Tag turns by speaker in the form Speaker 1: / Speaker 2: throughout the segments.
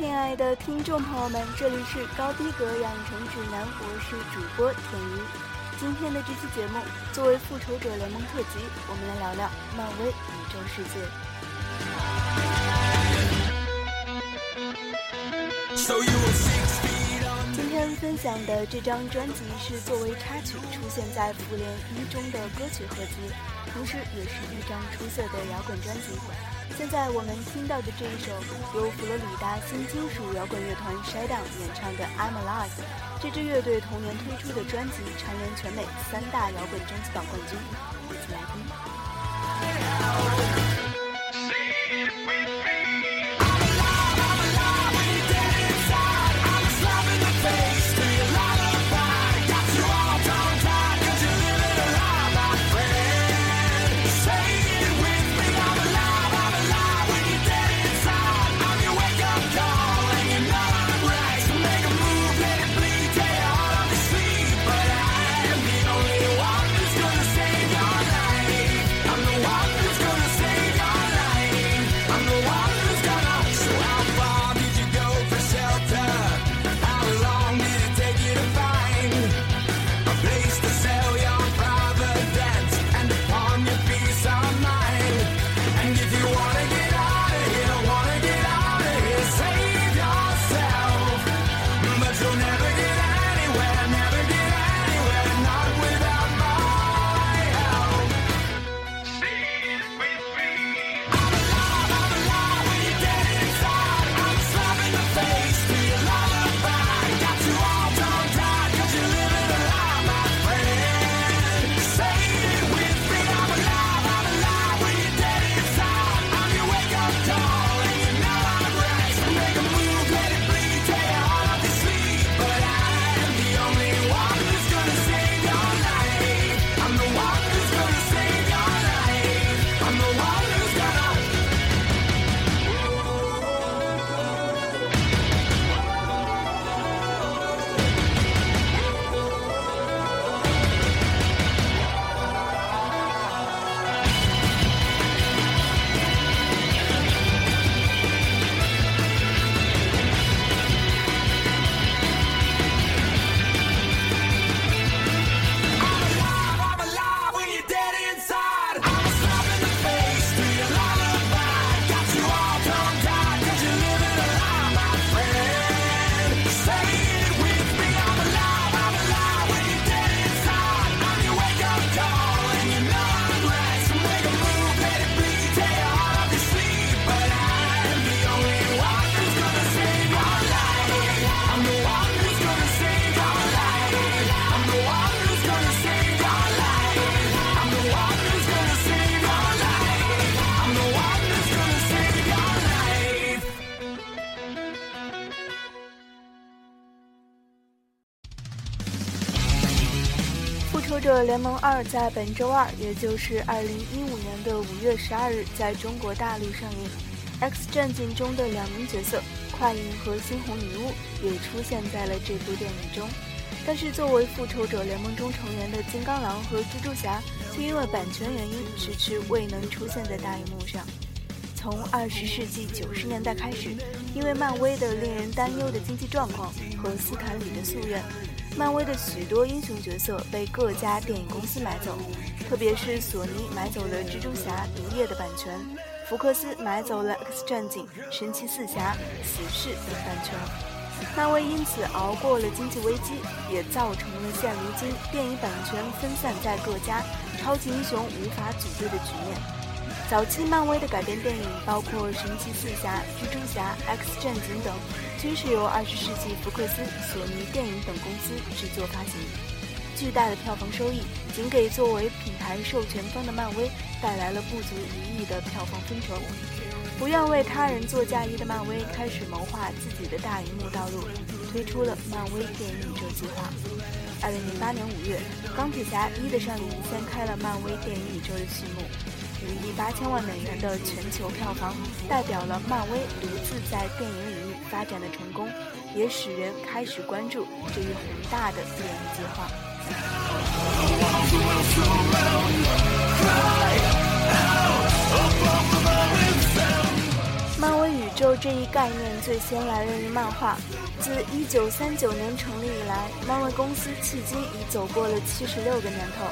Speaker 1: 亲爱的听众朋友们，这里是高逼格养成指南，我是主播田鱼。今天的这期节目，作为复仇者联盟特辑，我们来聊聊漫威宇宙世界。今天分享的这张专辑是作为插曲出现在复联一中的歌曲合集，同时也是一张出色的摇滚专辑。现在我们听到的这一首由佛罗里达新金属摇滚乐团 Shadow 演唱的《I'm Alive》，这支乐队同年推出的专辑蝉联全美三大摇滚专辑榜冠军，一起来听。《联盟二》在本周二，也就是二零一五年的五月十二日，在中国大陆上映。X 战警中的两名角色快银和猩红女巫也出现在了这部电影中，但是作为复仇者联盟中成员的金刚狼和蜘蛛侠，却因为版权原因迟迟未能出现在大荧幕上。从二十世纪九十年代开始，因为漫威的令人担忧的经济状况和斯坦李的夙愿。漫威的许多英雄角色被各家电影公司买走，特别是索尼买走了蜘蛛侠、毒液的版权，福克斯买走了 X 战警、神奇四侠、死侍等版权。漫威因此熬过了经济危机，也造成了现如今电影版权分散在各家，超级英雄无法组队的局面。早期漫威的改编电影包括《神奇四侠》《蜘蛛侠》《X 战警》等，均是由二十世纪福克斯、索尼电影等公司制作发行。巨大的票房收益，仅给作为品牌授权方的漫威带来了不足一亿的票房分成。不愿为他人做嫁衣的漫威开始谋划自己的大荧幕道路，推出了漫威电影宇宙计划。二零零八年五月，《钢铁侠一》的上映掀开了漫威电影宇宙的序幕。五亿八千万美元的全球票房，代表了漫威独自在电影领域发展的成功，也使人开始关注这一宏大的电影计划。漫威宇宙这一概念最先来源于漫画。自1939年成立以来，漫威公司迄今已走过了76个年头，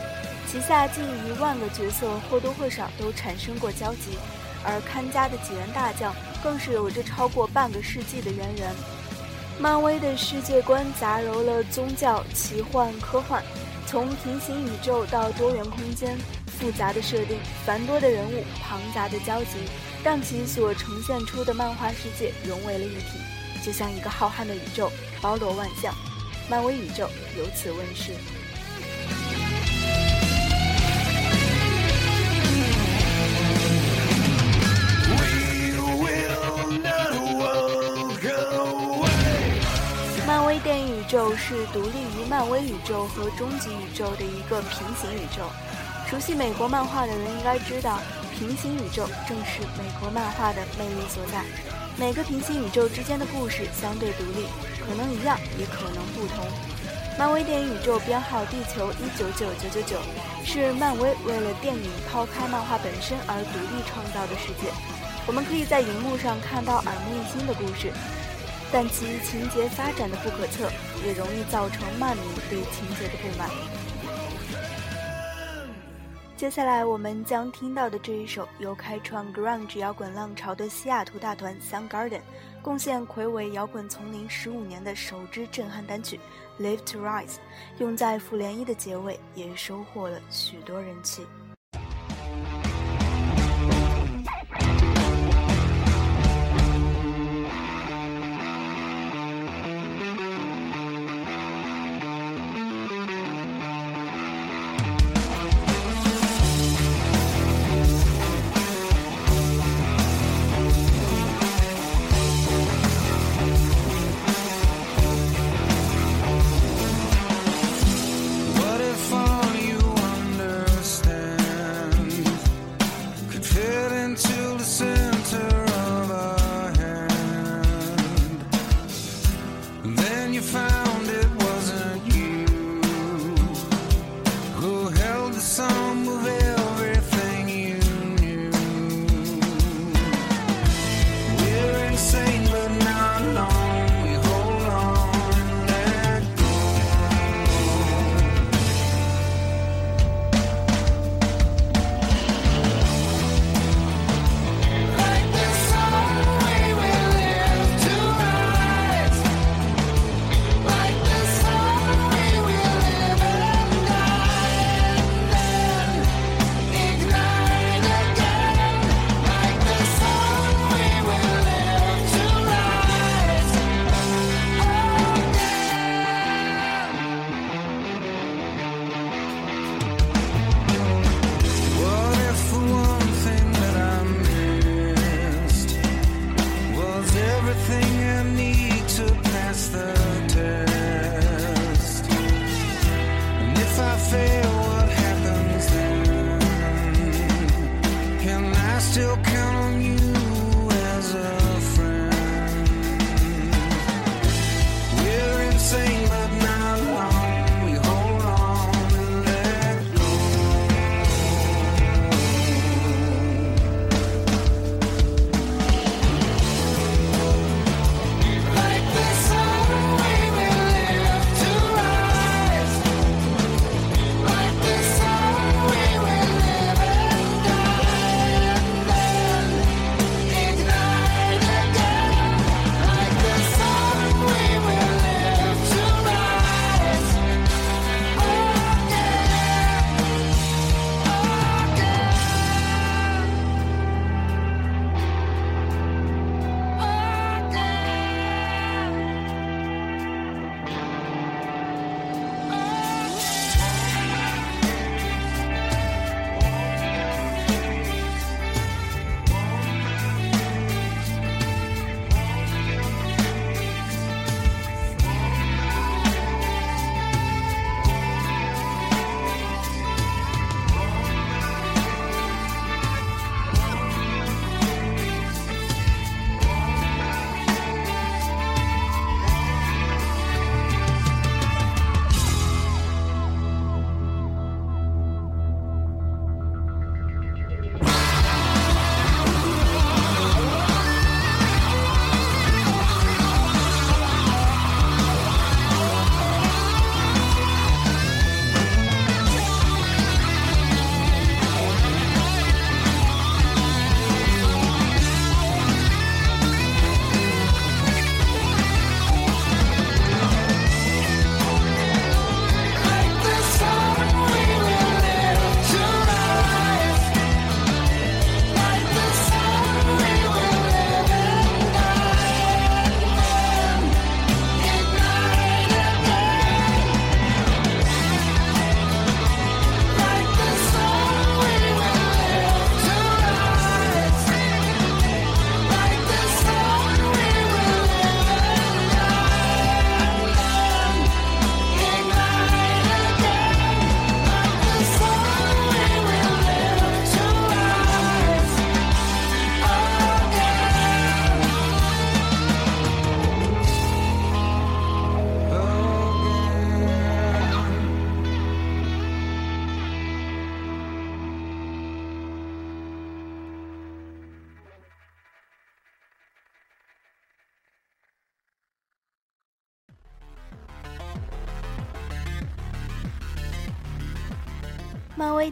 Speaker 1: 旗下近一万个角色或多或少都产生过交集，而看家的几员大将更是有着超过半个世纪的渊源。漫威的世界观杂糅了宗教、奇幻、科幻，从平行宇宙到多元空间，复杂的设定、繁多的人物、庞杂的交集，让其所呈现出的漫画世界融为了一体，就像一个浩瀚的宇宙，包罗万象。漫威宇宙由此问世。威电影宇宙是独立于漫威宇宙和终极宇宙的一个平行宇宙。熟悉美国漫画的人应该知道，平行宇宙正是美国漫画的魅力所在。每个平行宇宙之间的故事相对独立，可能一样，也可能不同。漫威电影宇宙编号地球一九九九九九，是漫威为了电影抛开漫画本身而独立创造的世界。我们可以在荧幕上看到耳目一新的故事。但其情节发展的不可测，也容易造成漫迷对情节的不满。接下来我们将听到的这一首由开创 grunge 摇滚浪潮的西雅图大团 Sun Garden 贡献魁伟摇滚丛林十五年的首支震撼单曲《Live to Rise》，用在复联一的结尾，也收获了许多人气。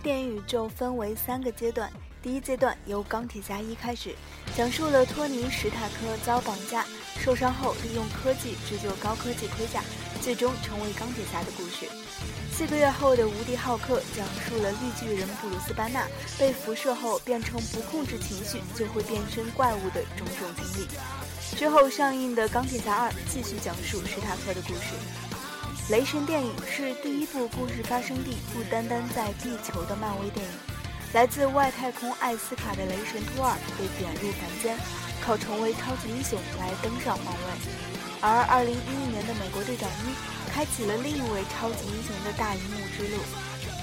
Speaker 1: 电影宇宙分为三个阶段，第一阶段由钢铁侠一开始，讲述了托尼·史塔克遭绑架、受伤后利用科技制作高科技盔甲，最终成为钢铁侠的故事。四个月后的无敌浩克讲述了绿巨人布鲁斯·班纳被辐射后变成不控制情绪就会变身怪物的种种经历。之后上映的钢铁侠二继续讲述史塔克的故事。雷神电影是第一部故事发生地不单单在地球的漫威电影。来自外太空艾斯卡的雷神托尔被贬入凡间，靠成为超级英雄来登上皇位。而2011年的美国队长一开启了另一位超级英雄的大荧幕之路，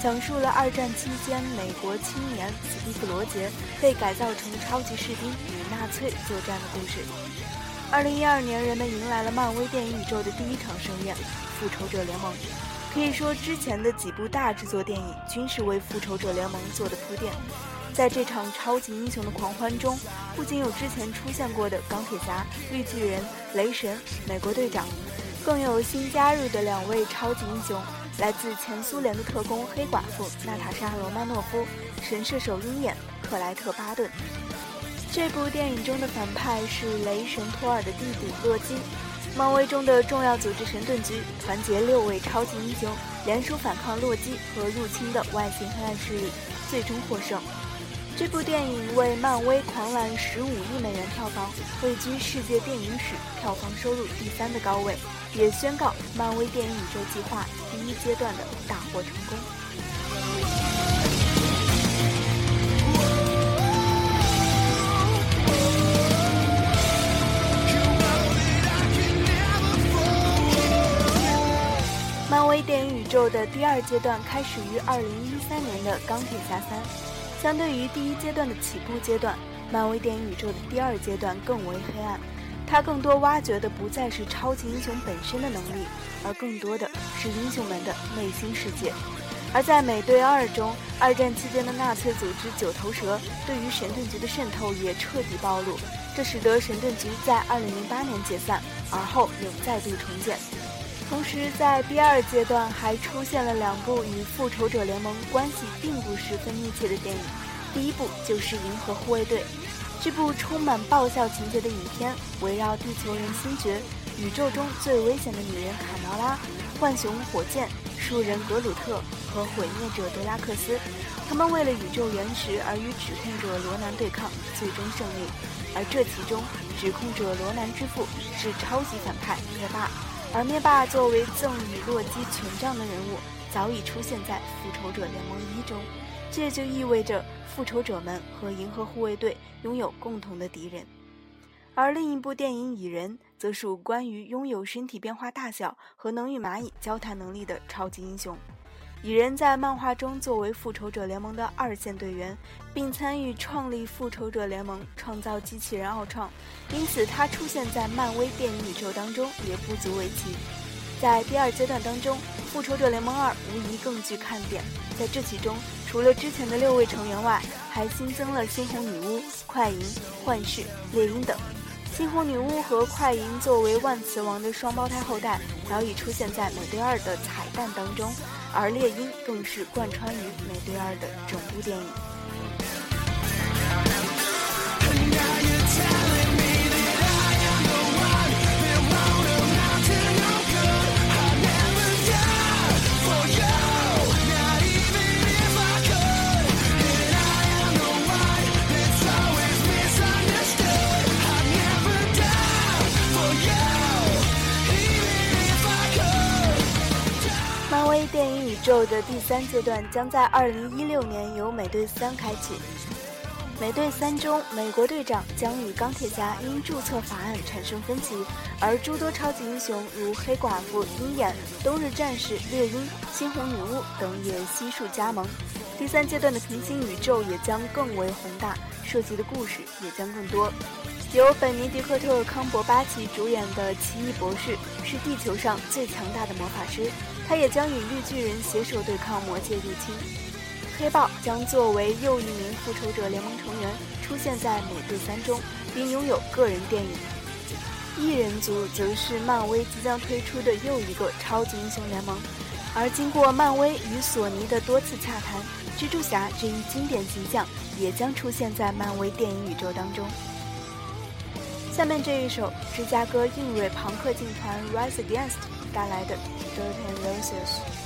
Speaker 1: 讲述了二战期间美国青年史蒂夫罗杰被改造成超级士兵与纳粹作战的故事。2012年，人们迎来了漫威电影宇宙的第一场盛宴。复仇者联盟，可以说之前的几部大制作电影均是为复仇者联盟做的铺垫。在这场超级英雄的狂欢中，不仅有之前出现过的钢铁侠、绿巨人、雷神、美国队长，更有新加入的两位超级英雄，来自前苏联的特工黑寡妇娜塔莎·罗曼诺夫、神射手鹰眼克莱特·巴顿。这部电影中的反派是雷神托尔的弟弟洛基。漫威中的重要组织神盾局团结六位超级英雄，联手反抗洛基和入侵的外星黑暗势力，最终获胜。这部电影为漫威狂揽十五亿美元票房，位居世界电影史票房收入第三的高位，也宣告漫威电影宇宙计划第一阶段的大获成功。漫威电影宇宙的第二阶段开始于二零一三年的《钢铁侠三》，相对于第一阶段的起步阶段，漫威电影宇宙的第二阶段更为黑暗。它更多挖掘的不再是超级英雄本身的能力，而更多的是英雄们的内心世界。而在《美队二》中，二战期间的纳粹组织九头蛇对于神盾局的渗透也彻底暴露，这使得神盾局在二零零八年解散，而后又再度重建。同时，在第二阶段还出现了两部与复仇者联盟关系并不十分密切的电影。第一部就是《银河护卫队》，这部充满爆笑情节的影片围绕地球人星爵、宇宙中最危险的女人卡毛拉、浣熊火箭、树人格鲁特和毁灭者德拉克斯，他们为了宇宙原石而与指控者罗南对抗，最终胜利。而这其中，指控者罗南之父是超级反派灭霸。而灭霸作为赠予洛基权杖的人物，早已出现在《复仇者联盟一》中，这就意味着复仇者们和银河护卫队拥有共同的敌人。而另一部电影《蚁人》则属关于拥有身体变化大小和能与蚂蚁交谈能力的超级英雄。蚁人在漫画中作为复仇者联盟的二线队员，并参与创立复仇者联盟，创造机器人奥创，因此他出现在漫威电影宇宙当中也不足为奇。在第二阶段当中，复仇者联盟二无疑更具看点。在这其中，除了之前的六位成员外，还新增了猩红女巫、快银、幻视、猎鹰等。猩红女巫和快银作为万磁王的双胞胎后代，早已出现在美队二的彩蛋当中。而猎鹰更是贯穿于《美队二》的整部电影。的第三阶段将在二零一六年由《美队三》开启。《美队三》中，美国队长将与钢铁侠因注册法案产生分歧，而诸多超级英雄如黑寡妇、鹰眼、冬日战士、猎鹰、猩红女巫等也悉数加盟。第三阶段的平行宇宙也将更为宏大，涉及的故事也将更多。由本尼迪克特·康伯巴奇主演的奇异博士是地球上最强大的魔法师。他也将与绿巨人携手对抗魔界入侵。黑豹将作为又一名复仇者联盟成员出现在《美队三》中，并拥有个人电影。异人族则是漫威即将推出的又一个超级英雄联盟。
Speaker 2: 而经过漫威与索尼的多次洽谈，蜘蛛侠这一经典形象也将出现在漫威电影宇宙当中。下面这一首芝加哥硬蕊朋克劲团 Rise Against 带来的《Dirt and Roses》。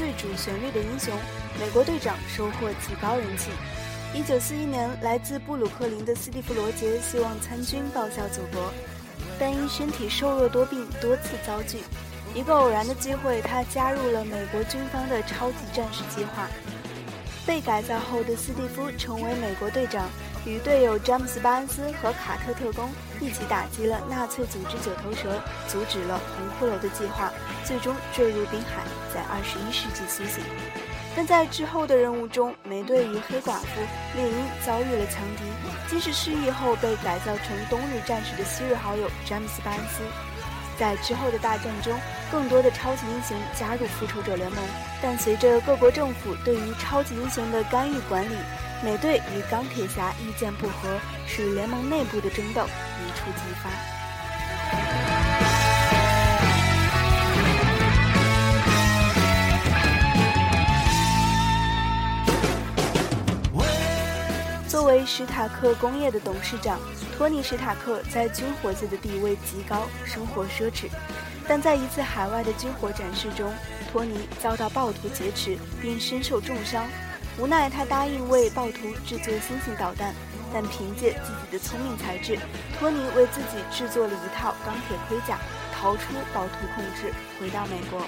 Speaker 2: 最主旋律的英雄，美国队长收获极高人气。一九四一年，来自布鲁克林的斯蒂夫·罗杰希望参军报效祖国，但因身体瘦弱多病，多次遭拒。一个偶然的机会，他加入了美国军方的超级战士计划。被改造后的斯蒂夫成为美国队长，与队友詹姆斯·巴恩斯和卡特特工一起打击了纳粹组织九头蛇，阻止了红骷髅的计划，最终坠入冰海，在二十一世纪苏醒。但在之后的任务中，美队与黑寡妇猎鹰遭遇了强敌，即使失忆后被改造成冬日战士的昔日好友詹姆斯·巴恩斯。在之后的大战中，更多的超级英雄加入复仇者联盟，但随着各国政府对于超级英雄的干预管理，美队与钢铁侠意见不合，使联盟内部的争斗一触即发。为史塔克工业的董事长，托尼·史塔克在军火界的地位极高，生活奢侈。但在一次海外的军火展示中，托尼遭到暴徒劫持，并身受重伤。无奈，他答应为暴徒制作新型导弹，
Speaker 1: 但凭借自己的聪明才智，托尼为自己制作了一套钢铁盔甲，逃出暴徒控制，回到美国。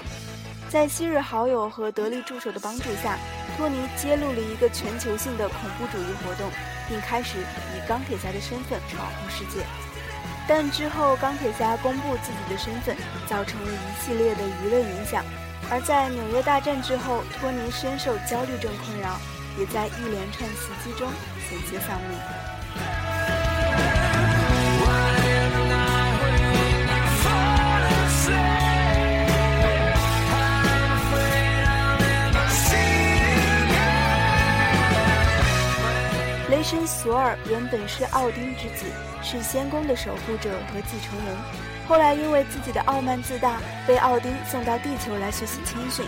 Speaker 1: 在昔日好友和得力助手的帮助下，托尼揭露了一个全球性的恐怖主义活动，并开始以钢铁侠的身份保护世界。但之后，钢铁侠公布自己的身份，造成了一系列的舆论影响。而在纽约大战之后，托尼深受焦虑症困扰，也在一连串袭击中险些丧命。雷神索尔原本是奥丁之子，是仙宫的守护者和继承人。后来因为自己的傲慢自大，被奥丁送到地球来学习谦逊。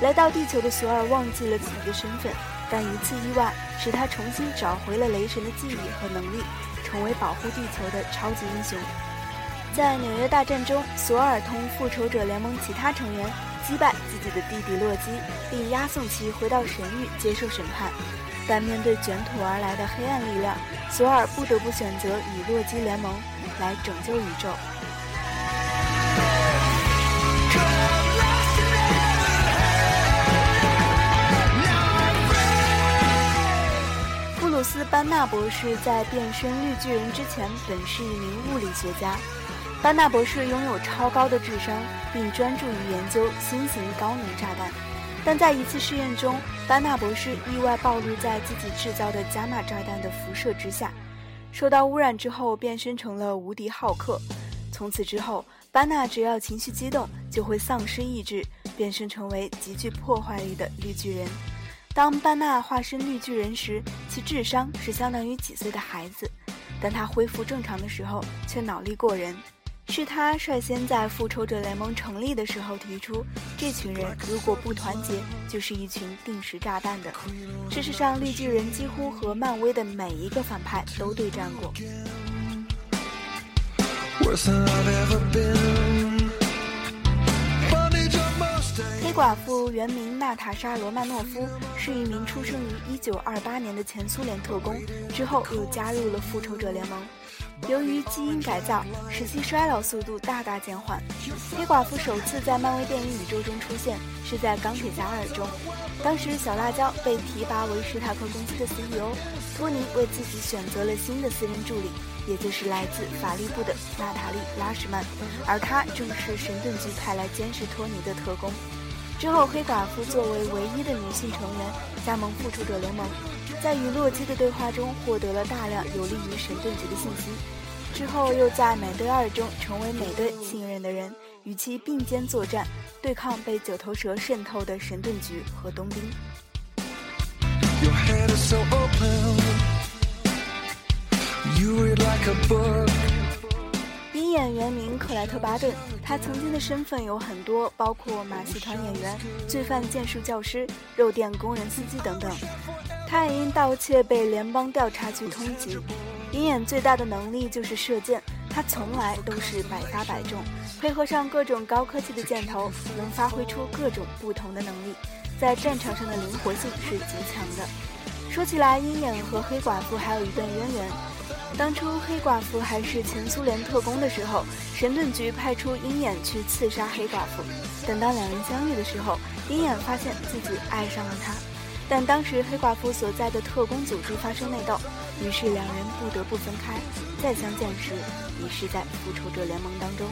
Speaker 1: 来到地球的索尔忘记了自己的身份，但一次意外使他重新找回了雷神的记忆和能力，成为保护地球的超级英雄。在纽约大战中，索尔同复仇者联盟其他成员击败自己的弟弟洛基，并押送其回到神域接受审判。但面对卷土而来的黑暗力量，索尔不得不选择与洛基联盟来拯救宇宙。布鲁斯·班纳博士在变身绿巨人之前，本是一名物理学家。班纳博士拥有超高的智商，并专注于研究新型高能炸弹。但在一次试验中，班纳博士意外暴露在自己制造的伽马炸弹的辐射之下，受到污染之后变身成了无敌浩克。从此之后，班纳只要情绪激动，就会丧失意志，变身成为极具破坏力的绿巨人。当班纳化身绿巨人时，其智商是相当于几岁的孩子，但他恢复正常的时候却脑力过人。是他率先在复仇者联盟成立的时候提出，这群人如果不团结，就是一群定时炸弹的。事实上，绿巨人几乎和漫威的每一个反派都对战过。黑寡妇原名娜塔莎·罗曼诺夫，是一名出生于1928年的前苏联特工，之后又加入了复仇者联盟。由于基因改造，使其衰老速度大大减缓。黑寡妇首次在漫威电影宇宙中出现，是在《钢铁侠二》中。当时小辣椒被提拔为史塔克公司的 CEO，托尼为自己选择了新的私人助理，也就是来自法律部的娜塔莉·拉什曼，而她正是神盾局派来监视托尼的特工。之后，黑寡妇作为唯一的女性成员加盟复仇者联盟。在与洛基的对话中，获得了大量有利于神盾局的信息。之后，又在美队二中成为美队信任的人，与其并肩作战，对抗被九头蛇渗透的神盾局和冬兵。鹰眼原名克莱特·巴顿，他曾经的身份有很多，包括马戏团演员、罪犯剑术教师、肉店工人、司机等等。他也因盗窃被联邦调查局通缉。鹰眼最大的能力就是射箭，他从来都是百发百中，配合上各种高科技的箭头，能发挥出各种不同的能力，在战场上的灵活性是极强的。说起来，鹰眼和黑寡妇还有一段渊源。当初黑寡妇还是前苏联特工的时候，神盾局派出鹰眼去刺杀黑寡妇。等到两人相遇的时候，鹰眼发现自己爱上了他。但当时黑寡妇所在的特工组织发生内斗，于是两人不得不分开。再相见时，已是在复仇者联盟当中。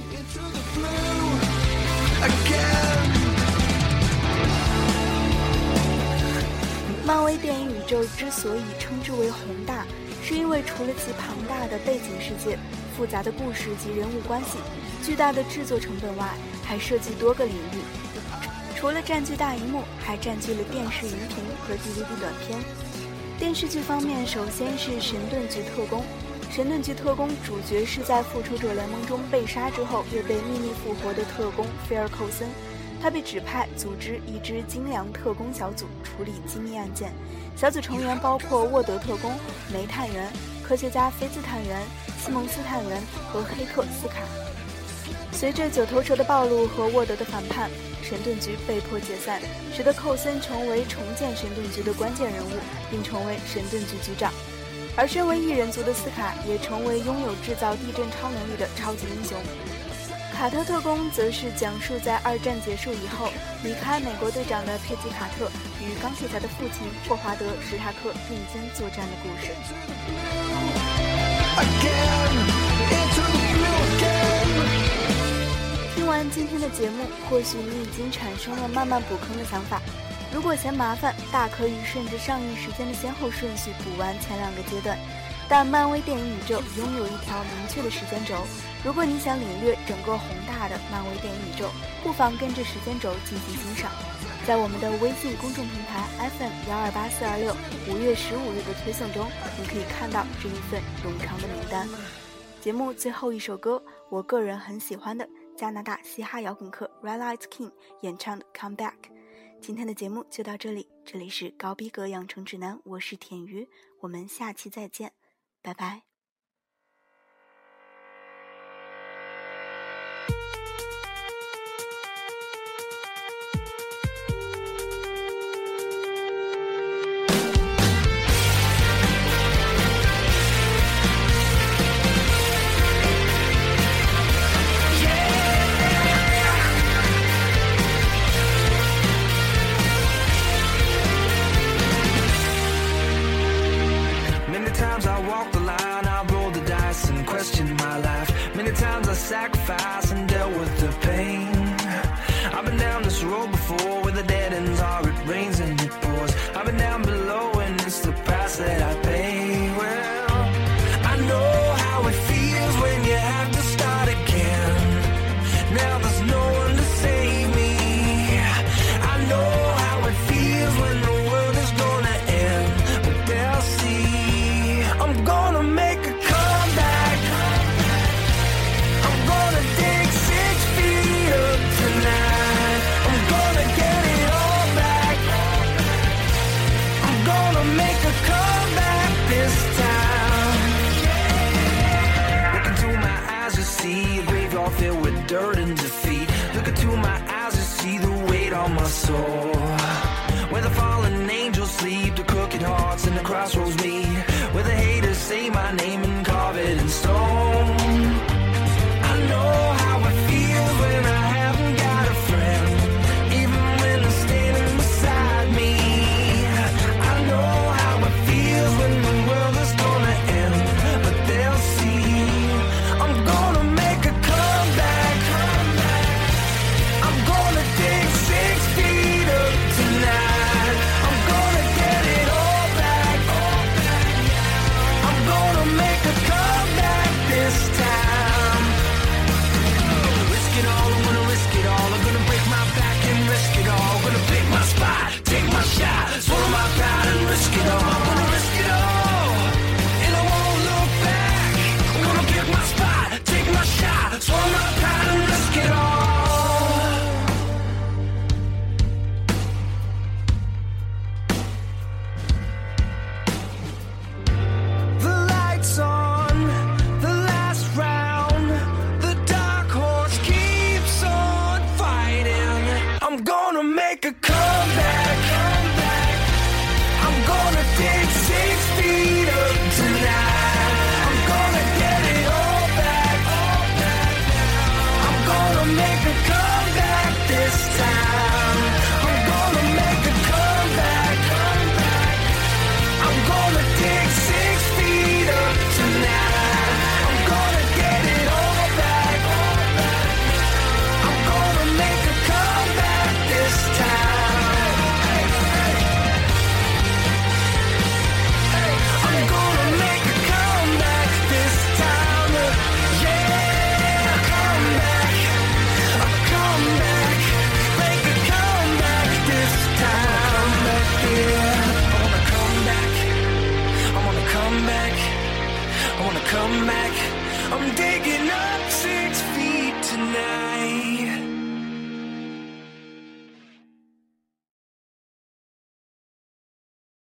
Speaker 1: 漫威电影宇宙之所以称之为宏大，是因为除了其庞大的背景世界、复杂的故事及人物关系、巨大的制作成本外，还涉及多个领域。除了占据大荧幕，还占据了电视荧屏和 DVD 短片。电视剧方面，首先是《神盾局特工》。《神盾局特工》主角是在复仇者联盟中被杀之后又被秘密复活的特工菲尔·寇森，他被指派组织一支精良特工小组处理机密案件。小组成员包括沃德特工、煤探员、科学家菲兹探员、西蒙斯探员和黑客斯卡。随着九头蛇的暴露和沃德的反叛。神盾局被迫解散，使得寇森成为重建神盾局的关键人物，并成为神盾局局长。
Speaker 3: 而身为异人族的斯卡也成为拥有制造地震超能力的超级英雄。卡特特工则是讲述在二战结束以后离开美国队长的佩吉卡特与钢铁侠的父亲霍华德史塔克并肩作战的故事。完今天的节目，或许你已经产生了慢慢补坑的想法。如果嫌麻烦，大可以顺着上映时间的先后顺序补完前两个阶段。但漫威电影宇宙拥有一条明确的时间轴，如果你想领略整个宏大的漫威电影宇宙，不妨跟着时间轴进行欣赏。在我们的微信公众平台 FM 幺二八四二六五月十五日的推送中，你可以看到这一份冗长的名单。节目最后一首歌，我个人很喜欢的加拿大嘻哈摇滚客 Red Light King 演唱的《Come Back》。今天的节目就到这里，这里是高逼格养成指南，我是田鱼，我们下期再见，拜拜。